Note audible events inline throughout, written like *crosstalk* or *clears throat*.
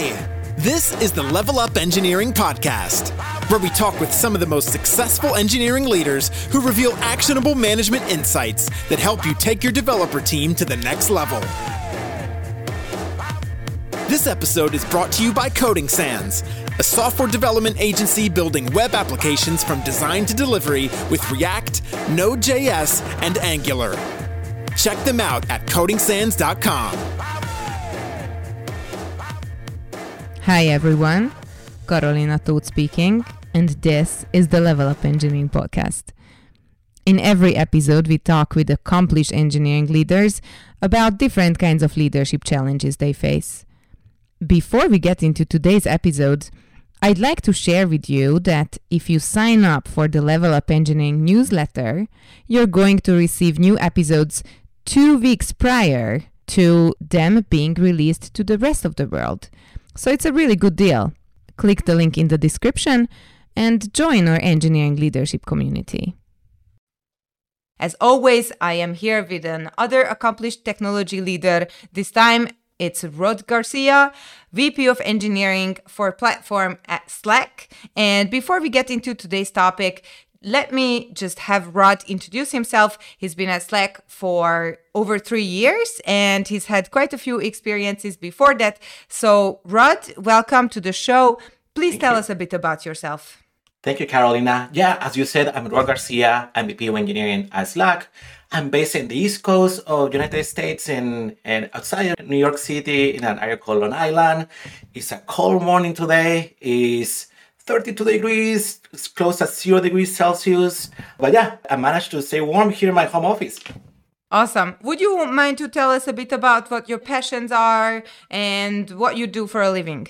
Hey, this is the Level Up Engineering Podcast, where we talk with some of the most successful engineering leaders who reveal actionable management insights that help you take your developer team to the next level. This episode is brought to you by Coding Sans, a software development agency building web applications from design to delivery with React, Node.js, and Angular. Check them out at codingsans.com. Hi everyone, Carolina Toth speaking, and this is the Level Up Engineering Podcast. In every episode, we talk with accomplished engineering leaders about different kinds of leadership challenges they face. Before we get into today's episode, I'd like to share with you that if you sign up for the Level Up Engineering newsletter, you're going to receive new episodes two weeks prior to them being released to the rest of the world. So it's a really good deal. Click the link in the description and join our engineering leadership community. As always, I am here with another accomplished technology leader. This time it's Rod Garcia, VP of Engineering for Platform at Slack. And before we get into today's topic, let me just have Rod introduce himself. He's been at Slack for over three years and he's had quite a few experiences before that. So, Rod, welcome to the show. Please Thank tell you. us a bit about yourself. Thank you, Carolina. Yeah, as you said, I'm Rod Garcia. I'm VP of Engineering at Slack. I'm based in the East Coast of United States and, and outside of New York City in an area called Long Island. It's a cold morning today. It's 32 degrees. Close to zero degrees Celsius. But yeah, I managed to stay warm here in my home office. Awesome. Would you mind to tell us a bit about what your passions are and what you do for a living?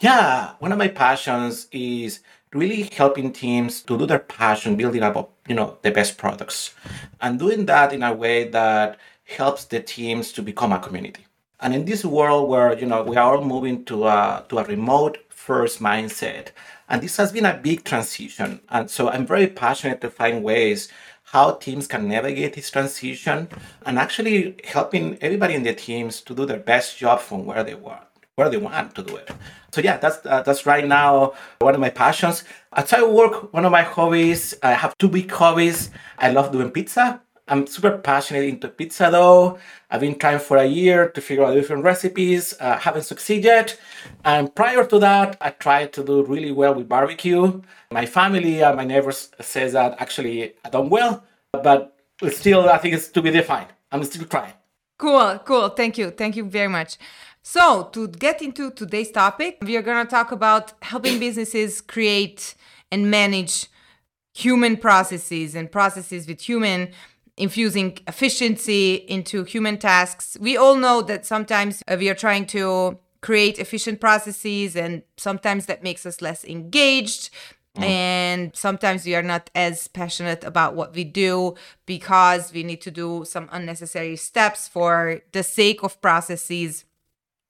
Yeah, one of my passions is really helping teams to do their passion, building up, you know, the best products, and doing that in a way that helps the teams to become a community. And in this world where you know we are all moving to a to a remote first mindset, and this has been a big transition. And so I'm very passionate to find ways how teams can navigate this transition and actually helping everybody in the teams to do their best job from where they want where they want to do it. So yeah, that's uh, that's right now one of my passions. Outside work, one of my hobbies. I have two big hobbies. I love doing pizza. I'm super passionate into pizza dough. I've been trying for a year to figure out different recipes. Uh, haven't succeeded. And prior to that, I tried to do really well with barbecue. My family and my neighbors says that actually I done well, but still I think it's to be defined. I'm still trying. Cool, cool. Thank you. Thank you very much. So, to get into today's topic, we are going to talk about helping businesses create and manage human processes and processes with human infusing efficiency into human tasks. We all know that sometimes uh, we are trying to create efficient processes and sometimes that makes us less engaged. And sometimes we are not as passionate about what we do because we need to do some unnecessary steps for the sake of processes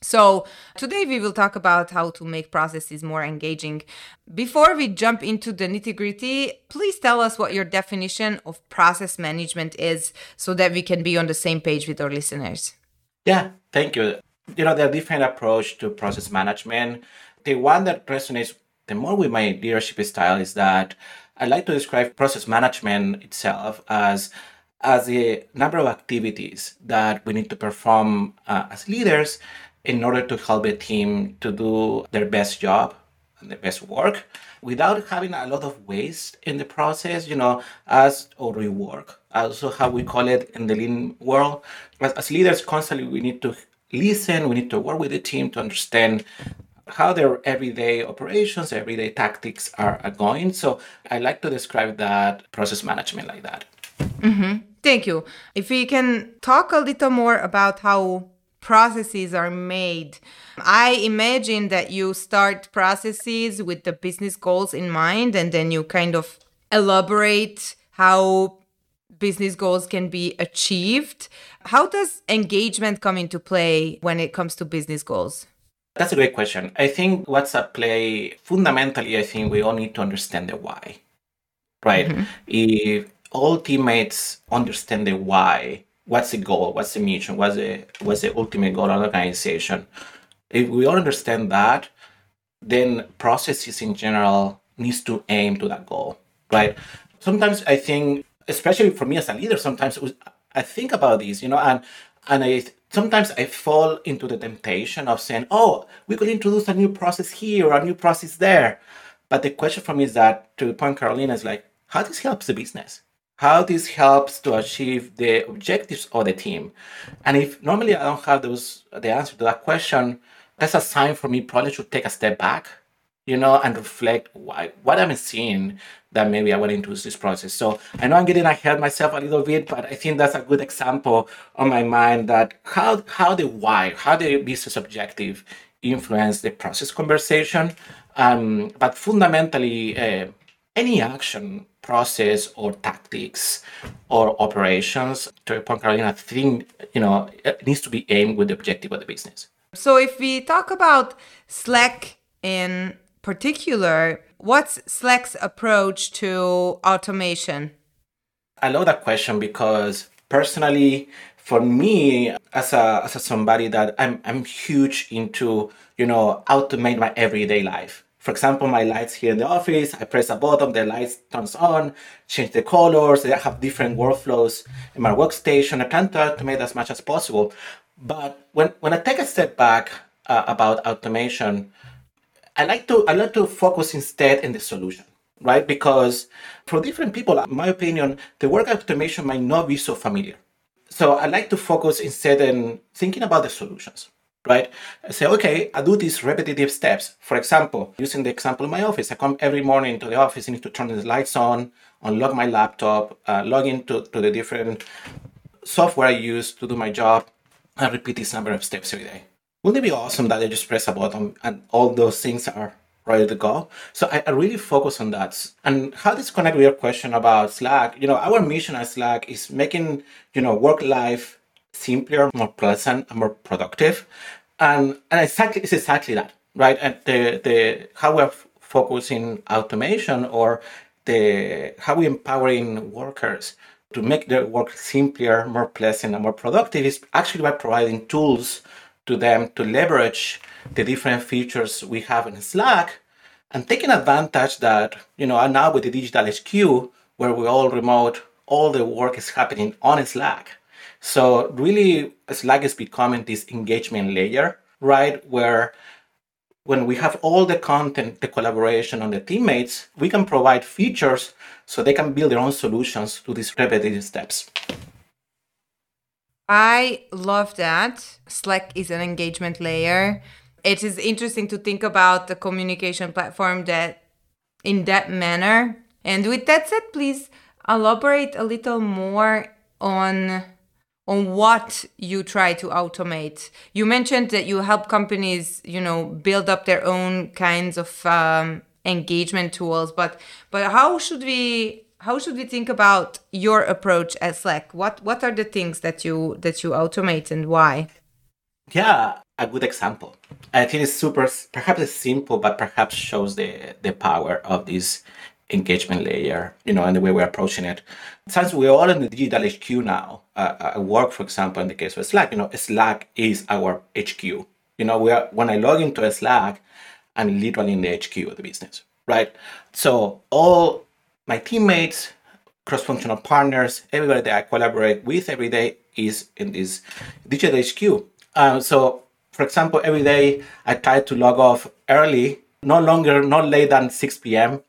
so, today we will talk about how to make processes more engaging. Before we jump into the nitty gritty, please tell us what your definition of process management is so that we can be on the same page with our listeners. Yeah, thank you. You know, there are different approach to process management. The one that resonates the more with my leadership style is that I like to describe process management itself as as a number of activities that we need to perform uh, as leaders in order to help the team to do their best job and their best work without having a lot of waste in the process, you know, as or rework. Also, how we call it in the lean world. As, as leaders, constantly we need to listen, we need to work with the team to understand how their everyday operations, everyday tactics are, are going. So I like to describe that process management like that. Mm-hmm. Thank you. If we can talk a little more about how processes are made. I imagine that you start processes with the business goals in mind and then you kind of elaborate how business goals can be achieved. How does engagement come into play when it comes to business goals? That's a great question. I think what's at play fundamentally, I think we all need to understand the why, right? Mm-hmm. If all teammates understand the why, what's the goal, what's the mission, what's the what's the ultimate goal of the organization, If we all understand that, then processes in general needs to aim to that goal, right? Sometimes I think, especially for me as a leader, sometimes I think about these, you know, and and I sometimes I fall into the temptation of saying, "Oh, we could introduce a new process here or a new process there," but the question for me is that, to the point Carolina is like, how this helps the business? How this helps to achieve the objectives of the team? And if normally I don't have those the answer to that question, that's a sign for me probably should take a step back, you know, and reflect why what I'm seeing that maybe I went into this process. So I know I'm getting ahead myself a little bit, but I think that's a good example on my mind that how how the why, how the business objective influence the process conversation. Um, but fundamentally, uh, any action, process, or tactics or operations, to your point Carolina, I think you know it needs to be aimed with the objective of the business. So if we talk about Slack in particular, what's Slack's approach to automation? I love that question because personally, for me, as a as a somebody that I'm I'm huge into, you know, automate my everyday life. For example, my lights here in the office, I press a button, the lights turns on, change the colors, I have different workflows in my workstation. I try to automate as much as possible. But when, when I take a step back uh, about automation, I like to I like to focus instead in the solution, right? Because for different people, in my opinion, the work automation might not be so familiar. So I like to focus instead in thinking about the solutions right? I say, okay, I do these repetitive steps. For example, using the example in my office, I come every morning to the office, I need to turn the lights on, unlock my laptop, uh, log into to the different software I use to do my job, and repeat this number of steps every day. Wouldn't it be awesome that I just press a button and all those things are ready to go? So I, I really focus on that. And how this connect with your question about Slack? You know, our mission at Slack is making, you know, work life simpler, more pleasant, and more productive. And and exactly it's exactly that, right? And the the how we're focusing automation or the how we're empowering workers to make their work simpler, more pleasant, and more productive is actually by providing tools to them to leverage the different features we have in Slack and taking advantage that, you know, now with the digital HQ, where we all remote, all the work is happening on Slack. So really, Slack is becoming this engagement layer, right? Where when we have all the content, the collaboration on the teammates, we can provide features so they can build their own solutions to these repetitive steps. I love that. Slack is an engagement layer. It is interesting to think about the communication platform that in that manner. And with that said, please elaborate a little more on on what you try to automate. You mentioned that you help companies, you know, build up their own kinds of um, engagement tools, but but how should we how should we think about your approach at Slack? What what are the things that you that you automate and why? Yeah, a good example. I think it's super perhaps it's simple, but perhaps shows the the power of this engagement layer, you know, and the way we're approaching it. Since we're all in the digital HQ now, uh, I work, for example, in the case of Slack, you know, Slack is our HQ. You know, we are, when I log into Slack, I'm literally in the HQ of the business, right? So all my teammates, cross-functional partners, everybody that I collaborate with every day is in this digital HQ. Uh, so, for example, every day I try to log off early, no longer, not late than 6 p.m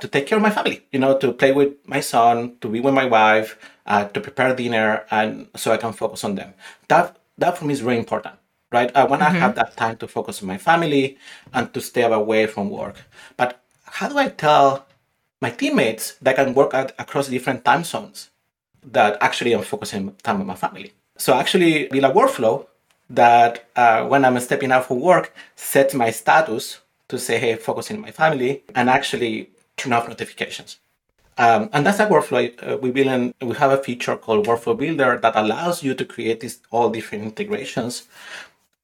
to take care of my family, you know, to play with my son, to be with my wife, uh, to prepare dinner, and so I can focus on them. That that for me is very important, right? I want to mm-hmm. have that time to focus on my family and to stay away from work. But how do I tell my teammates that I can work at, across different time zones that actually I'm focusing time on my family? So actually build a workflow that uh, when I'm stepping out for work, sets my status to say, hey, focus in my family, and actually turn off notifications. Um, and that's a workflow. Uh, we build in, we have a feature called Workflow Builder that allows you to create these all different integrations.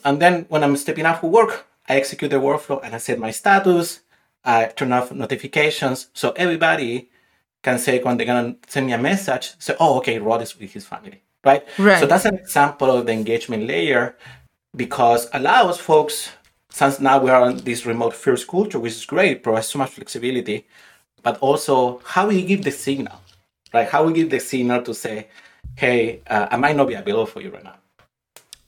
And then when I'm stepping out for work, I execute the workflow and I set my status. I turn off notifications so everybody can say when they're gonna send me a message, say, "Oh, okay, Rod is with his family." Right? right. So that's an example of the engagement layer because allows folks since now we are on this remote first culture, which is great, provides so much flexibility, but also how we give the signal, right? How we give the signal to say, hey, uh, I might not be available for you right now.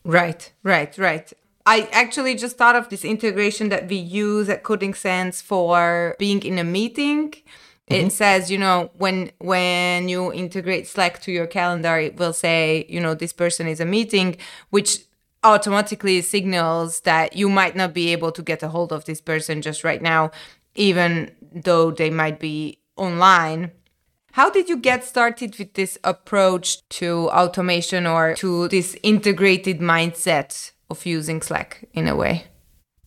Right, right, right. I actually just thought of this integration that we use at Coding Sans for being in a meeting. Mm-hmm. It says, you know, when when you integrate Slack to your calendar, it will say, you know, this person is a meeting, which automatically signals that you might not be able to get a hold of this person just right now, even though they might be online. How did you get started with this approach to automation or to this integrated mindset of using Slack in a way?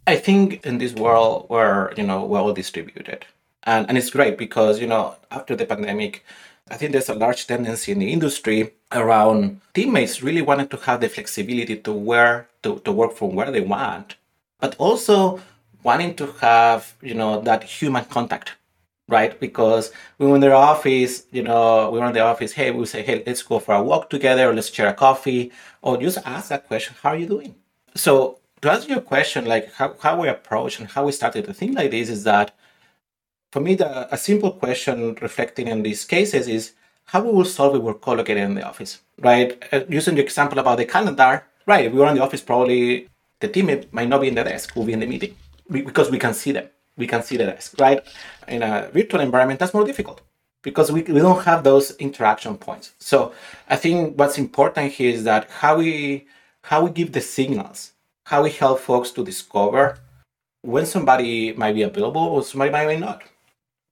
I think in this world where, you know, we're all distributed. And, and it's great because, you know, after the pandemic, I think there's a large tendency in the industry around teammates really wanting to have the flexibility to where to, to work from where they want, but also wanting to have, you know, that human contact, right? Because we were in their office, you know, we were in the office, hey, we say, hey, let's go for a walk together, or let's share a coffee, or just ask that question, how are you doing? So to answer your question, like how, how we approach and how we started to think like this is that for me, the, a simple question reflecting in these cases is how we will solve it we're co-located in the office, right? Uh, using the example about the calendar, right? If we were in the office, probably the team might not be in the desk, We'll be in the meeting because we can see them. We can see the desk, right? In a virtual environment, that's more difficult because we, we don't have those interaction points. So I think what's important here is that how we how we give the signals, how we help folks to discover when somebody might be available or somebody might not.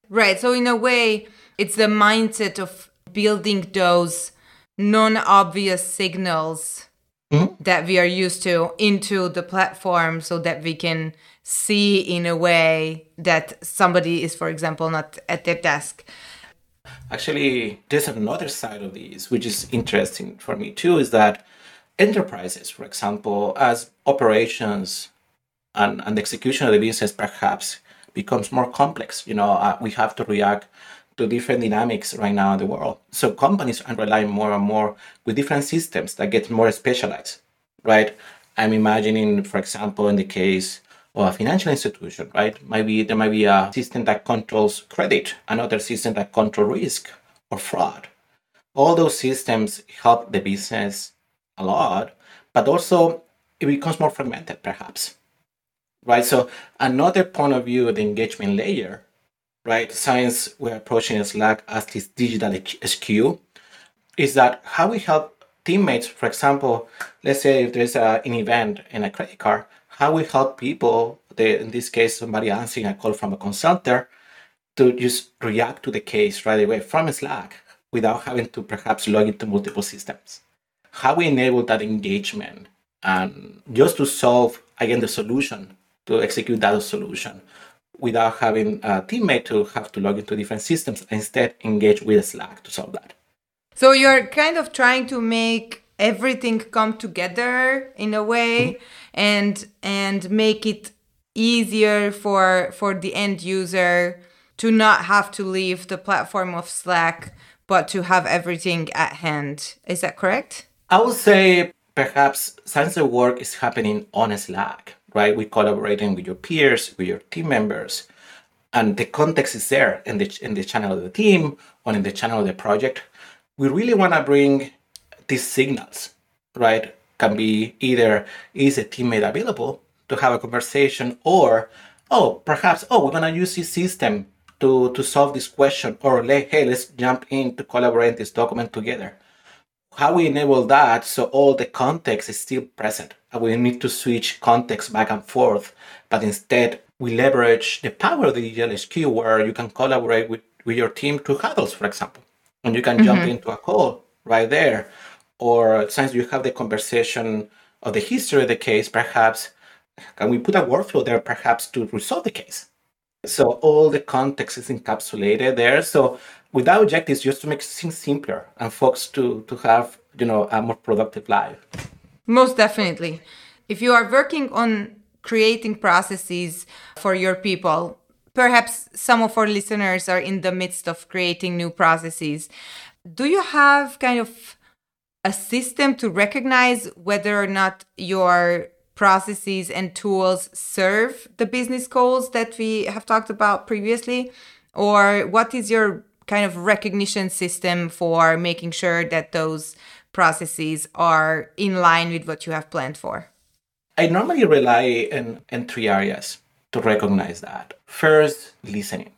Right. So in a way, it's the mindset of building those non-obvious signals mm-hmm. that we are used to into the platform so that we can see in a way that somebody is for example not at their desk actually there's another side of these which is interesting for me too is that enterprises for example as operations and, and execution of the business perhaps becomes more complex. You know, uh, we have to react to different dynamics right now in the world. So companies are relying more and more with different systems that get more specialized, right? I'm imagining, for example, in the case of a financial institution, right? Maybe there might be a system that controls credit, another system that controls risk or fraud. All those systems help the business a lot, but also it becomes more fragmented, perhaps right? So another point of view the engagement layer, right? Science we're approaching Slack as this digital HQ, is that how we help teammates, for example, let's say if there's a, an event in a credit card, how we help people, in this case, somebody answering a call from a consultant, to just react to the case right away from Slack without having to perhaps log into multiple systems. How we enable that engagement and just to solve, again, the solution to execute that solution. Without having a teammate to have to log into different systems instead engage with slack to solve that. So you're kind of trying to make everything come together in a way mm-hmm. and and make it easier for for the end user to not have to leave the platform of slack but to have everything at hand. Is that correct? I would say perhaps since the work is happening on slack right? We're collaborating with your peers, with your team members, and the context is there in the in the channel of the team or in the channel of the project. We really want to bring these signals, right? Can be either is a teammate available to have a conversation, or oh, perhaps oh, we're gonna use this system to to solve this question, or hey, let's jump in to collaborate this document together how we enable that so all the context is still present. We need to switch context back and forth, but instead we leverage the power of the digital HQ where you can collaborate with, with your team to huddles, for example, and you can mm-hmm. jump into a call right there. Or since you have the conversation of the history of the case, perhaps can we put a workflow there perhaps to resolve the case? So all the context is encapsulated there. So with our objective is just to make things simpler and folks to to have you know a more productive life. Most definitely. If you are working on creating processes for your people perhaps some of our listeners are in the midst of creating new processes. Do you have kind of a system to recognize whether or not your processes and tools serve the business goals that we have talked about previously? Or what is your kind of recognition system for making sure that those processes are in line with what you have planned for? I normally rely in, in three areas to recognize that. First, listening.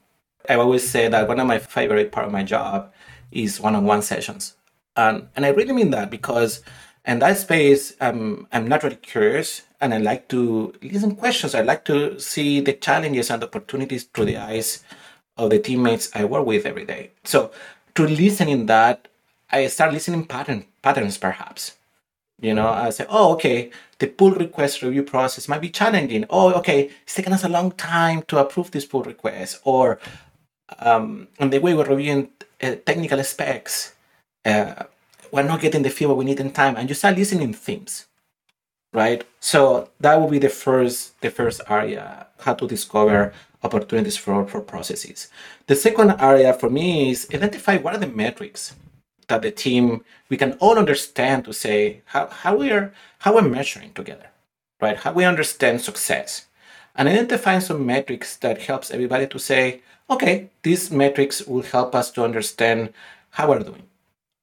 I always say that one of my favorite part of my job is one-on-one sessions. And, and I really mean that because in that space, um, I'm, I'm naturally curious and I like to listen questions. I like to see the challenges and opportunities through the eyes of the teammates I work with every day. So to listen in that, I start listening pattern patterns perhaps. You know, I say, oh, okay, the pull request review process might be challenging. Oh, okay, it's taking us a long time to approve this pull request. Or um, and the way we're reviewing uh, technical specs, uh, we're not getting the feedback we need in time. And you start listening themes, right? So that would be the first the first area, how to discover opportunities for, for processes. The second area for me is identify what are the metrics that the team we can all understand to say how, how we're how we're measuring together, right? How we understand success. And identifying some metrics that helps everybody to say, okay, these metrics will help us to understand how we're doing,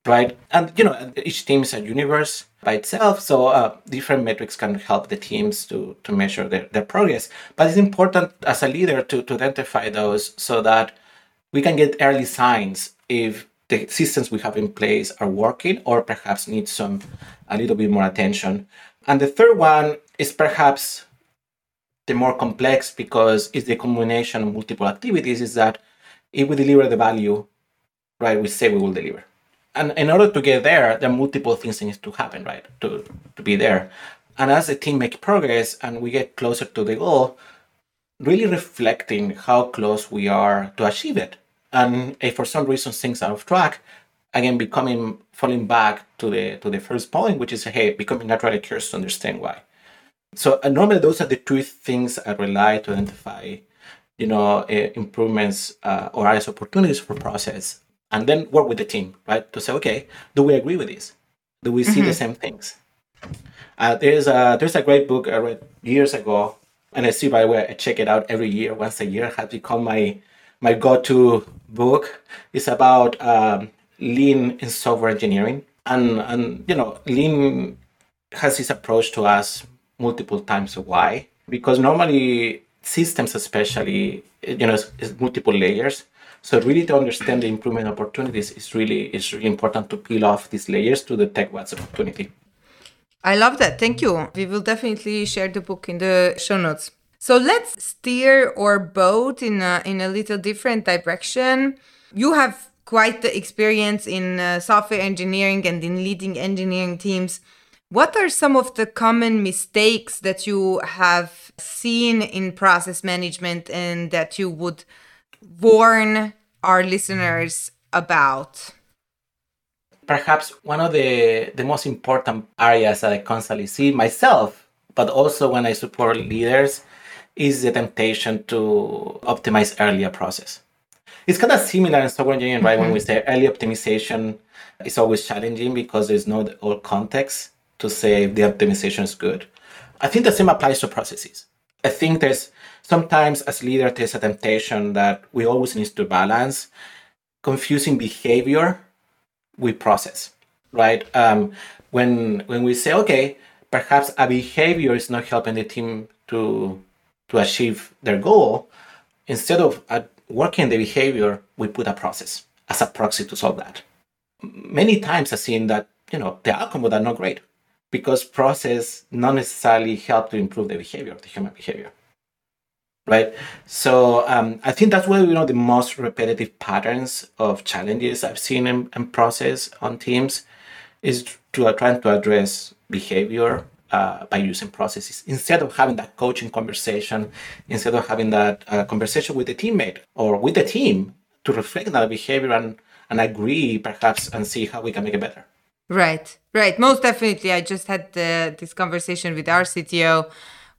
right? And you know, each team is a universe by itself, so uh, different metrics can help the teams to to measure their, their progress. But it's important as a leader to to identify those so that we can get early signs if the systems we have in place are working or perhaps need some a little bit more attention. And the third one is perhaps the more complex because it's the combination of multiple activities is that if we deliver the value, right, we say we will deliver. And in order to get there, there are multiple things that need to happen, right, to, to be there. And as the team makes progress and we get closer to the goal, really reflecting how close we are to achieve it. And if for some reason things are off track, again becoming falling back to the to the first point, which is hey, becoming naturally curious to understand why. So uh, normally those are the two things I rely to identify, you know, uh, improvements uh, or as opportunities for process, and then work with the team, right, to say, okay, do we agree with this? Do we see mm-hmm. the same things? Uh, there's a there's a great book I read years ago, and I see by the way I check it out every year, once a year. Has become my my go-to book. It's about um, lean in software engineering, and and you know, lean has this approach to us multiple times why because normally systems especially you know is multiple layers so really to understand the improvement opportunities is really is really important to peel off these layers to the tech what's opportunity. I love that. Thank you. We will definitely share the book in the show notes. So let's steer our boat in a, in a little different direction. You have quite the experience in uh, software engineering and in leading engineering teams. What are some of the common mistakes that you have seen in process management and that you would warn our listeners about? Perhaps one of the, the most important areas that I constantly see myself, but also when I support leaders, is the temptation to optimize earlier process. It's kind of similar in software engineering, right? Mm-hmm. When we say early optimization, is always challenging because there's no all context to say the optimization is good. I think the same applies to processes. I think there's sometimes as leader there's a temptation that we always need to balance confusing behavior with process, right? Um, when when we say okay, perhaps a behavior is not helping the team to to achieve their goal, instead of uh, working the behavior, we put a process as a proxy to solve that. Many times I've seen that you know the outcome are not great because process not necessarily help to improve the behavior the human behavior right so um, i think that's one of you know the most repetitive patterns of challenges i've seen in, process on teams is to uh, trying to address behavior uh, by using processes instead of having that coaching conversation instead of having that uh, conversation with the teammate or with the team to reflect that behavior and, and agree perhaps and see how we can make it better Right, right. Most definitely. I just had this conversation with our CTO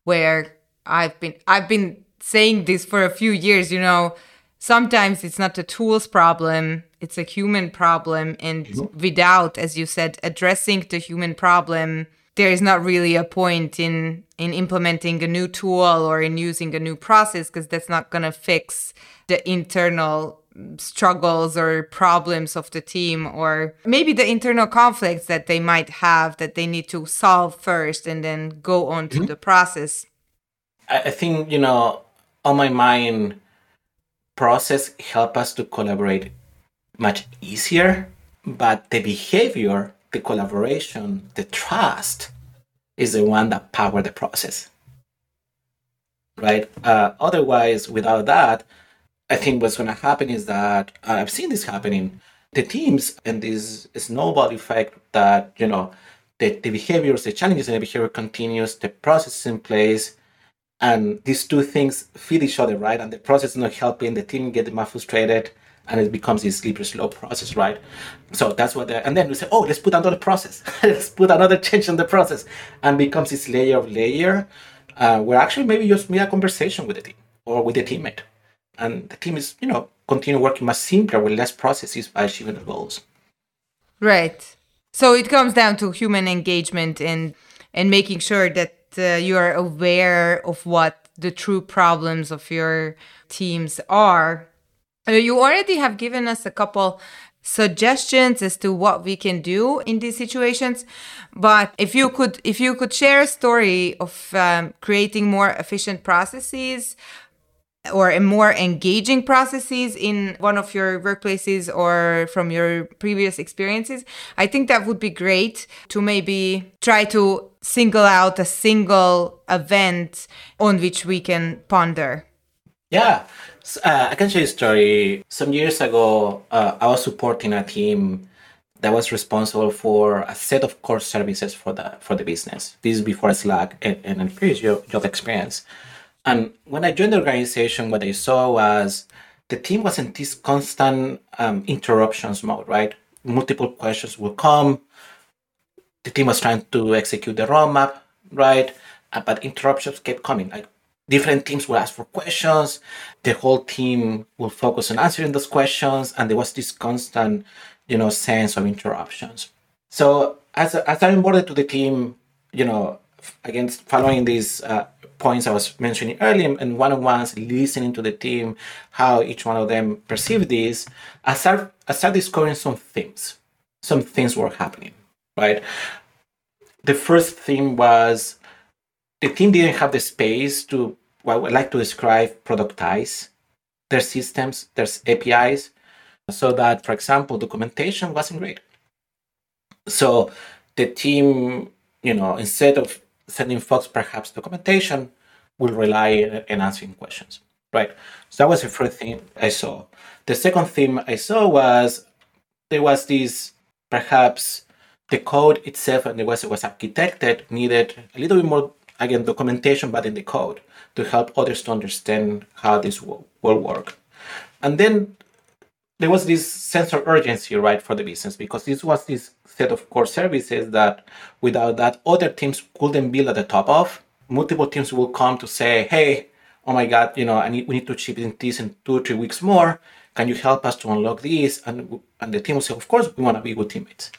where I've been I've been saying this for a few years. You know, sometimes it's not a tools problem; it's a human problem, and without, as you said, addressing the human problem, there is not really a point in in implementing a new tool or in using a new process because that's not going to fix the internal struggles or problems of the team or maybe the internal conflicts that they might have that they need to solve first and then go on to mm-hmm. the process i think you know on my mind process help us to collaborate much easier but the behavior the collaboration the trust is the one that power the process right uh, otherwise without that I think what's going to happen is that uh, I've seen this happening. The teams and this snowball effect that, you know, the, the behaviors, the challenges in the behavior continues, the process is in place, and these two things feed each other, right? And the process is not helping. The team get more frustrated, and it becomes this slippery slow process, right? So that's what, and then we say, oh, let's put another process, *laughs* let's put another change in the process, and becomes this layer of layer, uh, where actually maybe just need a conversation with the team or with the teammate. And the team is you know continue working much simpler with less processes by achieving the goals. Right. So it comes down to human engagement and and making sure that uh, you are aware of what the true problems of your teams are. Uh, you already have given us a couple suggestions as to what we can do in these situations but if you could if you could share a story of um, creating more efficient processes or more engaging processes in one of your workplaces or from your previous experiences, I think that would be great to maybe try to single out a single event on which we can ponder. Yeah, uh, I can share a story. Some years ago, uh, I was supporting a team that was responsible for a set of core services for the for the business. This is before Slack and, and previous job experience. And when I joined the organization, what I saw was the team was in this constant um, interruptions mode, right? Multiple questions will come. The team was trying to execute the roadmap, right? Uh, but interruptions kept coming. Like different teams will ask for questions. The whole team will focus on answering those questions, and there was this constant, you know, sense of interruptions. So as as I onboarded to the team, you know, against following these uh, points I was mentioning earlier and one-on-ones, listening to the team, how each one of them perceived this, I start I start discovering some things. Some things were happening, right? The first thing was the team didn't have the space to what I like to describe productize their systems, their APIs, so that, for example, documentation wasn't great. So the team, you know, instead of sending folks perhaps documentation will rely on answering questions, right? So that was the first thing I saw. The second thing I saw was there was this perhaps the code itself and the way it was architected needed a little bit more again documentation but in the code to help others to understand how this will, will work. And then there was this sense of urgency, right, for the business because this was this set of core services that without that other teams couldn't build at the top of. Multiple teams will come to say, hey, oh my God, you know, I need, we need to ship in this in two or three weeks more. Can you help us to unlock this? And, and the team will say, of course, we want to be good teammates.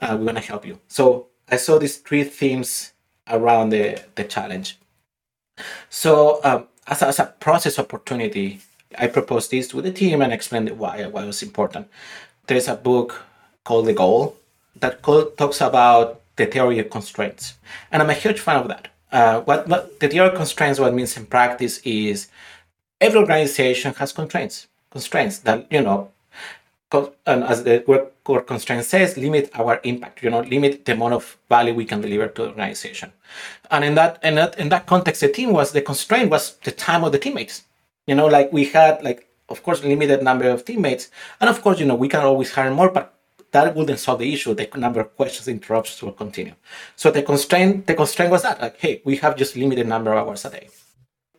Uh, we want to help you. So I saw these three themes around the, the challenge. So um, as, as a process opportunity, I proposed this to the team and explained why, why it was important. There's a book called The Goal that talks about the theory of constraints. And I'm a huge fan of that. Uh, what, what the theory of constraints, what means in practice is every organization has constraints, constraints that, you know, and as the word constraint says, limit our impact, you know, limit the amount of value we can deliver to the organization. And in that, in that, in that context, the team was, the constraint was the time of the teammates. You know, like we had like, of course, limited number of teammates. And of course, you know, we can always hire more, but that wouldn't solve the issue. The number of questions, interruptions will continue. So the constraint, the constraint was that, like, hey, we have just limited number of hours a day.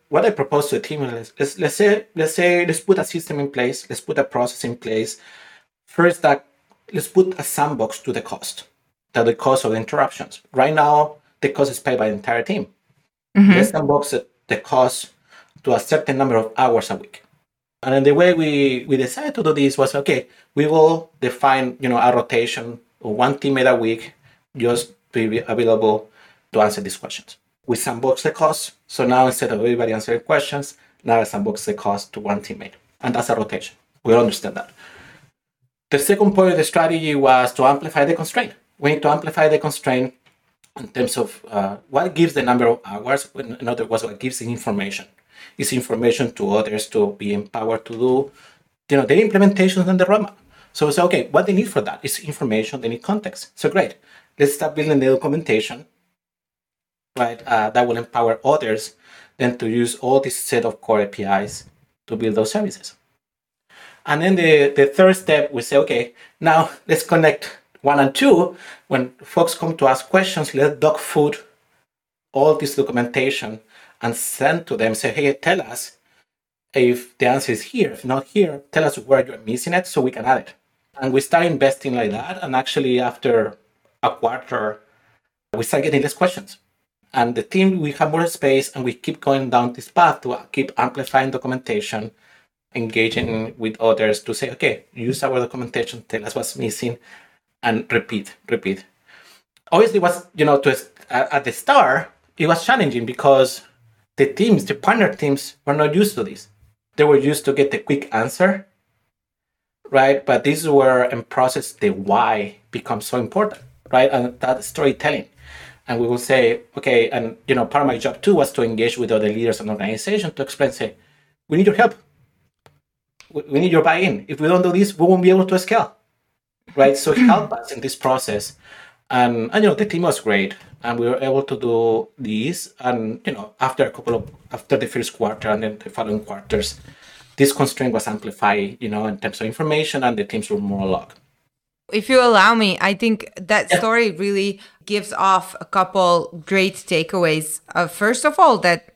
What I propose to the team is let's, let's say, let's say, let's put a system in place, let's put a process in place. First, that let's put a sandbox to the cost, to the cost of the interruptions. Right now, the cost is paid by the entire team. Mm-hmm. Let's sandbox the cost to a certain number of hours a week. And then the way we, we decided to do this was okay, we will define, you know, a rotation of one teammate a week just to be available to answer these questions. We sandbox the cost. So now instead of everybody answering questions, now I sandbox the cost to one teammate. And that's a rotation. We understand that. The second point of the strategy was to amplify the constraint. We need to amplify the constraint in terms of uh, what gives the number of hours, in other words, what gives the information. Is information to others to be empowered to do, you know, the implementations and the roadmap. So we say, okay, what they need for that is information, they need context. So great, let's start building the documentation, right? Uh, that will empower others then to use all this set of core APIs to build those services. And then the, the third step, we say, okay, now let's connect one and two. When folks come to ask questions, let's dog food all this documentation and send to them, say, hey, tell us if the answer is here. If not here, tell us where you're missing it so we can add it. And we start investing like that. And actually, after a quarter, we start getting less questions. And the team, we have more space and we keep going down this path to keep amplifying documentation engaging with others to say, okay, use our documentation, tell us what's missing, and repeat, repeat. Obviously, was you know, to at the start, it was challenging because the teams, the partner teams, were not used to this. They were used to get the quick answer, right? But this is where in process the why becomes so important, right? And that storytelling. And we will say, okay, and you know, part of my job too was to engage with other leaders and organization to explain, say, we need your help we need your buy-in. If we don't do this, we won't be able to scale, right? So *clears throat* help us in this process. And, and you know the team was great, and we were able to do this. And you know after a couple of after the first quarter and then the following quarters, this constraint was amplified. You know in terms of information, and the teams were more along. If you allow me, I think that yeah. story really gives off a couple great takeaways. Uh, first of all, that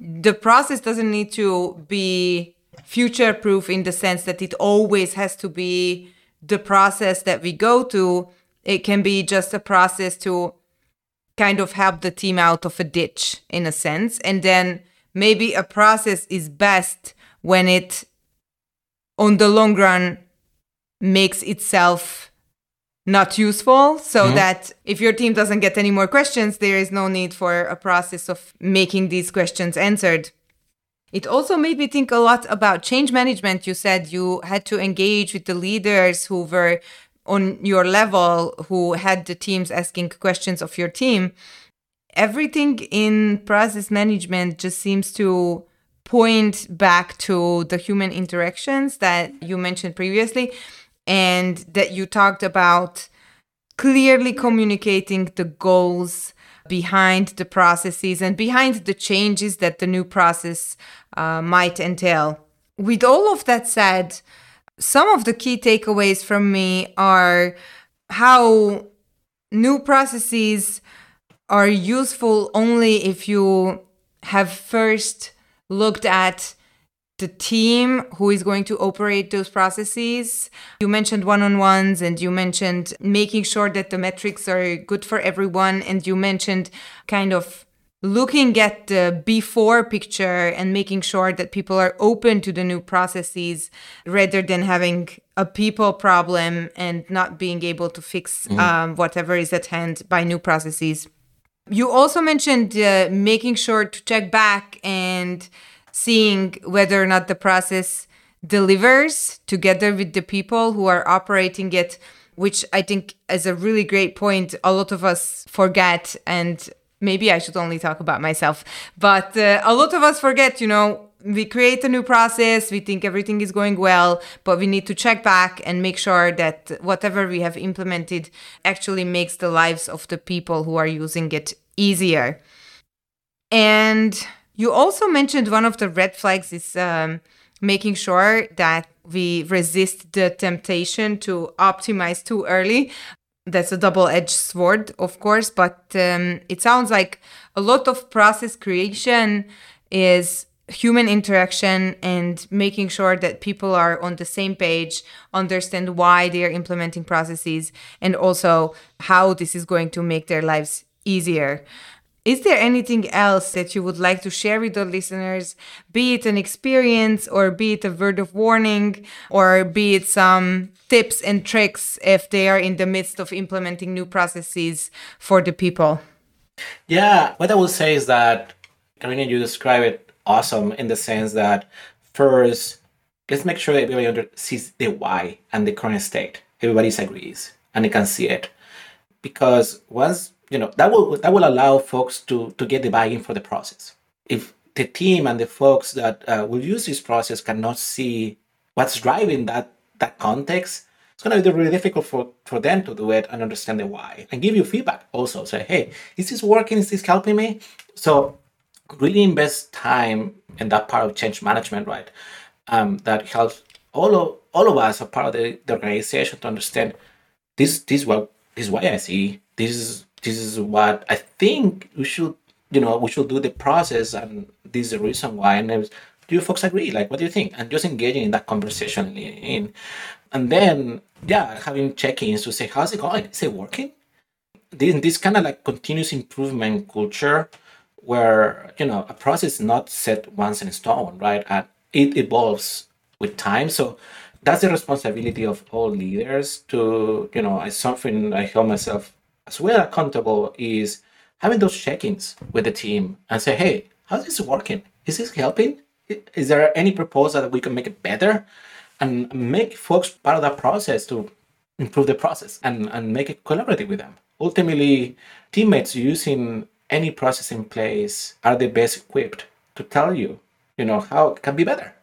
the process doesn't need to be future proof in the sense that it always has to be the process that we go to. It can be just a process to kind of help the team out of a ditch in a sense. And then maybe a process is best when it, on the long run, makes itself not useful so mm-hmm. that if your team doesn't get any more questions there is no need for a process of making these questions answered it also made me think a lot about change management. You said you had to engage with the leaders who were on your level, who had the teams asking questions of your team. Everything in process management just seems to point back to the human interactions that you mentioned previously and that you talked about clearly communicating the goals behind the processes and behind the changes that the new process uh, might entail. With all of that said, some of the key takeaways from me are how new processes are useful only if you have first looked at the team who is going to operate those processes. You mentioned one on ones and you mentioned making sure that the metrics are good for everyone. And you mentioned kind of looking at the before picture and making sure that people are open to the new processes rather than having a people problem and not being able to fix mm. um, whatever is at hand by new processes. You also mentioned uh, making sure to check back and seeing whether or not the process delivers together with the people who are operating it, which I think is a really great point. A lot of us forget, and maybe I should only talk about myself, but uh, a lot of us forget, you know. We create a new process, we think everything is going well, but we need to check back and make sure that whatever we have implemented actually makes the lives of the people who are using it easier. And you also mentioned one of the red flags is um, making sure that we resist the temptation to optimize too early. That's a double edged sword, of course, but um, it sounds like a lot of process creation is human interaction and making sure that people are on the same page, understand why they are implementing processes, and also how this is going to make their lives easier. Is there anything else that you would like to share with the listeners, be it an experience or be it a word of warning or be it some tips and tricks if they are in the midst of implementing new processes for the people? Yeah, what I will say is that Carolina, you describe it awesome in the sense that first, let's make sure that everybody sees the why and the current state. Everybody agrees and they can see it, because once you know that will that will allow folks to to get the buy-in for the process. If the team and the folks that uh, will use this process cannot see what's driving that that context, it's going to be really difficult for, for them to do it and understand the why and give you feedback also. Say, hey, is this working? Is this helping me? So really invest time in that part of change management, right? Um, that helps all of all of us, a part of the, the organization, to understand this this what this is why I see this is this is what I think we should you know we should do the process and this is the reason why. And was, do you folks agree? Like what do you think? And just engaging in that conversation in and then yeah having check-ins to say how's it going? Is it working? This, this kind of like continuous improvement culture where you know a process is not set once in stone right? And it evolves with time. So that's the responsibility of all leaders to you know it's something i hold myself as well accountable is having those check-ins with the team and say hey how's this working? Is this helping? Is there any proposal that we can make it better? And make folks part of that process to improve the process and, and make it collaborative with them. Ultimately teammates using any process in place are the best equipped to tell you, you know, how it can be better.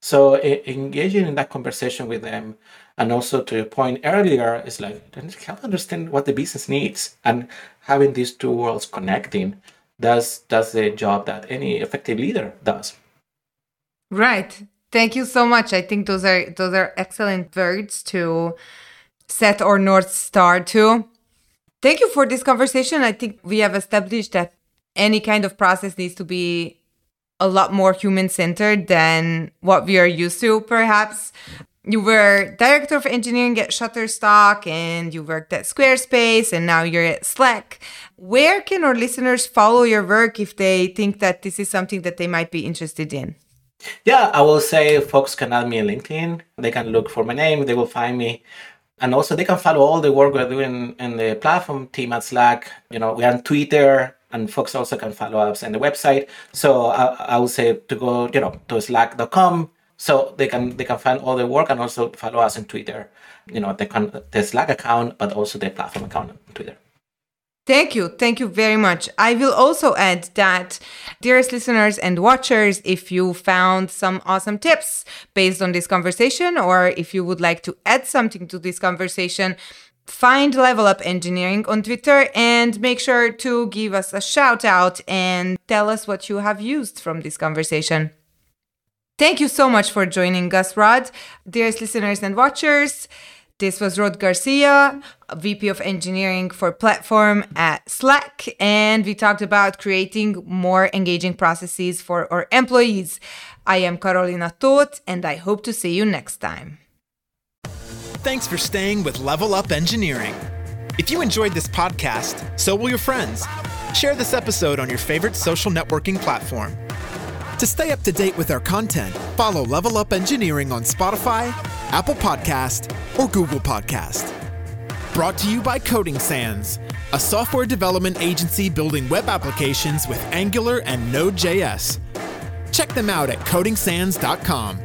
So engaging in that conversation with them, and also to your point earlier, it's like help understand what the business needs, and having these two worlds connecting does does the job that any effective leader does. Right. Thank you so much. I think those are those are excellent words to set our north star to Thank you for this conversation. I think we have established that any kind of process needs to be a lot more human centered than what we are used to, perhaps. You were director of engineering at Shutterstock and you worked at Squarespace and now you're at Slack. Where can our listeners follow your work if they think that this is something that they might be interested in? Yeah, I will say folks can add me on LinkedIn. They can look for my name, they will find me. And also they can follow all the work we're doing in the platform team at Slack. You know, we're on Twitter and folks also can follow us on the website. So I, I would say to go, you know, to slack.com so they can they can find all the work and also follow us on Twitter. You know, the, the Slack account, but also the platform account on Twitter. Thank you. Thank you very much. I will also add that, dearest listeners and watchers, if you found some awesome tips based on this conversation, or if you would like to add something to this conversation, find Level Up Engineering on Twitter and make sure to give us a shout out and tell us what you have used from this conversation. Thank you so much for joining us, Rod. Dearest listeners and watchers, this was Rod Garcia, VP of Engineering for Platform at Slack, and we talked about creating more engaging processes for our employees. I am Carolina Toth, and I hope to see you next time. Thanks for staying with Level Up Engineering. If you enjoyed this podcast, so will your friends. Share this episode on your favorite social networking platform. To stay up to date with our content, follow Level Up Engineering on Spotify, Apple Podcast, or Google Podcast. Brought to you by Coding Sans, a software development agency building web applications with Angular and Node.js. Check them out at codingsans.com.